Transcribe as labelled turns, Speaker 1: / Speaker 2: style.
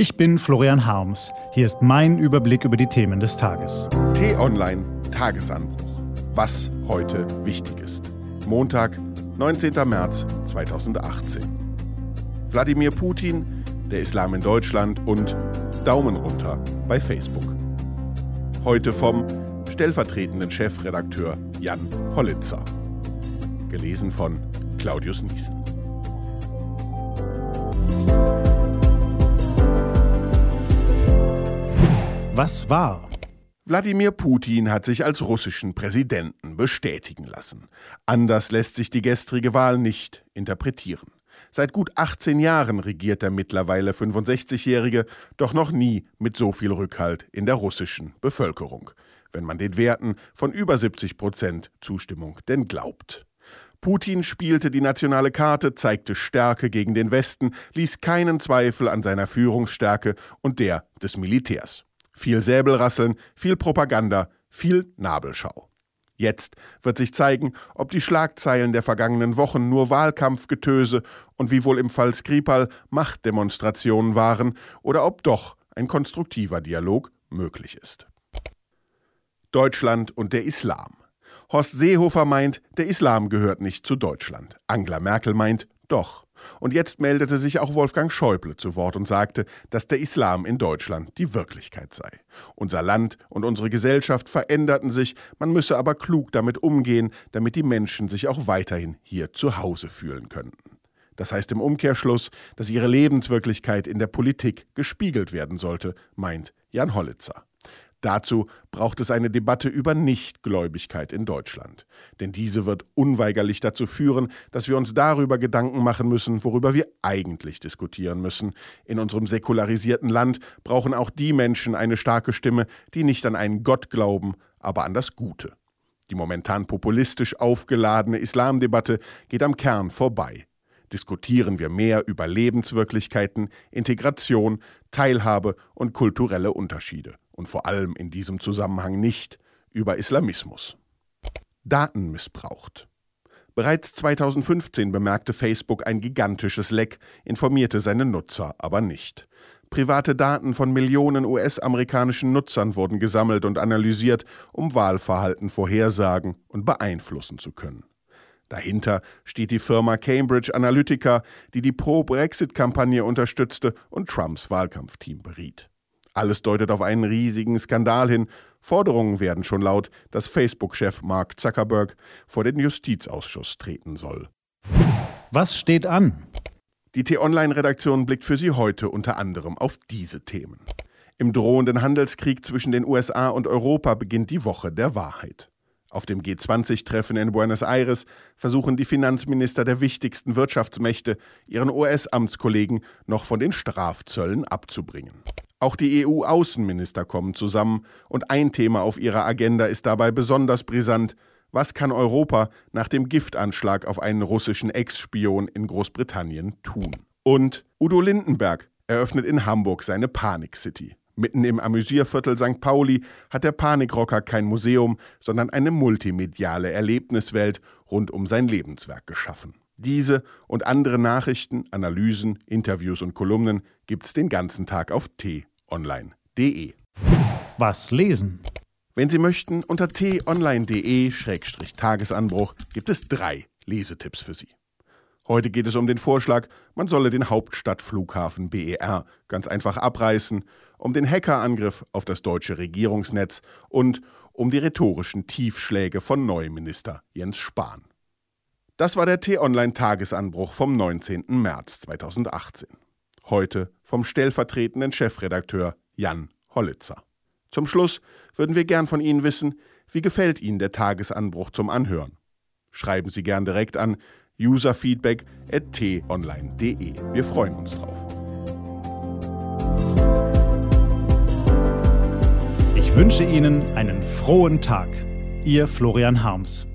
Speaker 1: Ich bin Florian Harms. Hier ist mein Überblick über die Themen des Tages.
Speaker 2: T-Online Tagesanbruch. Was heute wichtig ist. Montag, 19. März 2018. Wladimir Putin, der Islam in Deutschland und Daumen runter bei Facebook. Heute vom stellvertretenden Chefredakteur Jan Hollitzer. Gelesen von Claudius Niesen.
Speaker 1: Was war?
Speaker 2: Wladimir Putin hat sich als russischen Präsidenten bestätigen lassen. Anders lässt sich die gestrige Wahl nicht interpretieren. Seit gut 18 Jahren regiert der mittlerweile 65-Jährige, doch noch nie mit so viel Rückhalt in der russischen Bevölkerung, wenn man den Werten von über 70 Prozent Zustimmung denn glaubt. Putin spielte die nationale Karte, zeigte Stärke gegen den Westen, ließ keinen Zweifel an seiner Führungsstärke und der des Militärs. Viel Säbelrasseln, viel Propaganda, viel Nabelschau. Jetzt wird sich zeigen, ob die Schlagzeilen der vergangenen Wochen nur Wahlkampfgetöse und wie wohl im Fall Skripal Machtdemonstrationen waren oder ob doch ein konstruktiver Dialog möglich ist. Deutschland und der Islam. Horst Seehofer meint, der Islam gehört nicht zu Deutschland. Angela Merkel meint, doch. Und jetzt meldete sich auch Wolfgang Schäuble zu Wort und sagte, dass der Islam in Deutschland die Wirklichkeit sei. Unser Land und unsere Gesellschaft veränderten sich, man müsse aber klug damit umgehen, damit die Menschen sich auch weiterhin hier zu Hause fühlen könnten. Das heißt im Umkehrschluss, dass ihre Lebenswirklichkeit in der Politik gespiegelt werden sollte, meint Jan Hollitzer. Dazu braucht es eine Debatte über Nichtgläubigkeit in Deutschland. Denn diese wird unweigerlich dazu führen, dass wir uns darüber Gedanken machen müssen, worüber wir eigentlich diskutieren müssen. In unserem säkularisierten Land brauchen auch die Menschen eine starke Stimme, die nicht an einen Gott glauben, aber an das Gute. Die momentan populistisch aufgeladene Islamdebatte geht am Kern vorbei. Diskutieren wir mehr über Lebenswirklichkeiten, Integration, Teilhabe und kulturelle Unterschiede und vor allem in diesem Zusammenhang nicht über Islamismus. Daten missbraucht. Bereits 2015 bemerkte Facebook ein gigantisches Leck, informierte seine Nutzer aber nicht. Private Daten von Millionen US-amerikanischen Nutzern wurden gesammelt und analysiert, um Wahlverhalten vorhersagen und beeinflussen zu können. Dahinter steht die Firma Cambridge Analytica, die die Pro-Brexit-Kampagne unterstützte und Trumps Wahlkampfteam beriet. Alles deutet auf einen riesigen Skandal hin. Forderungen werden schon laut, dass Facebook-Chef Mark Zuckerberg vor den Justizausschuss treten soll.
Speaker 1: Was steht an?
Speaker 2: Die T-Online-Redaktion blickt für Sie heute unter anderem auf diese Themen. Im drohenden Handelskrieg zwischen den USA und Europa beginnt die Woche der Wahrheit. Auf dem G20-Treffen in Buenos Aires versuchen die Finanzminister der wichtigsten Wirtschaftsmächte, ihren US-Amtskollegen noch von den Strafzöllen abzubringen. Auch die EU-Außenminister kommen zusammen und ein Thema auf ihrer Agenda ist dabei besonders brisant. Was kann Europa nach dem Giftanschlag auf einen russischen Ex-Spion in Großbritannien tun? Und Udo Lindenberg eröffnet in Hamburg seine Panik City. Mitten im Amüsierviertel St. Pauli hat der Panikrocker kein Museum, sondern eine multimediale Erlebniswelt rund um sein Lebenswerk geschaffen. Diese und andere Nachrichten, Analysen, Interviews und Kolumnen gibt's den ganzen Tag auf t-online.de.
Speaker 1: Was lesen?
Speaker 2: Wenn Sie möchten, unter t-online.de-tagesanbruch gibt es drei Lesetipps für Sie. Heute geht es um den Vorschlag, man solle den Hauptstadtflughafen BER ganz einfach abreißen, um den Hackerangriff auf das deutsche Regierungsnetz und um die rhetorischen Tiefschläge von Neuminister Jens Spahn. Das war der T-Online-Tagesanbruch vom 19. März 2018. Heute vom stellvertretenden Chefredakteur Jan Hollitzer. Zum Schluss würden wir gern von Ihnen wissen, wie gefällt Ihnen der Tagesanbruch zum Anhören? Schreiben Sie gern direkt an userfeedback.t-online.de. Wir freuen uns drauf.
Speaker 1: Ich wünsche Ihnen einen frohen Tag. Ihr Florian Harms.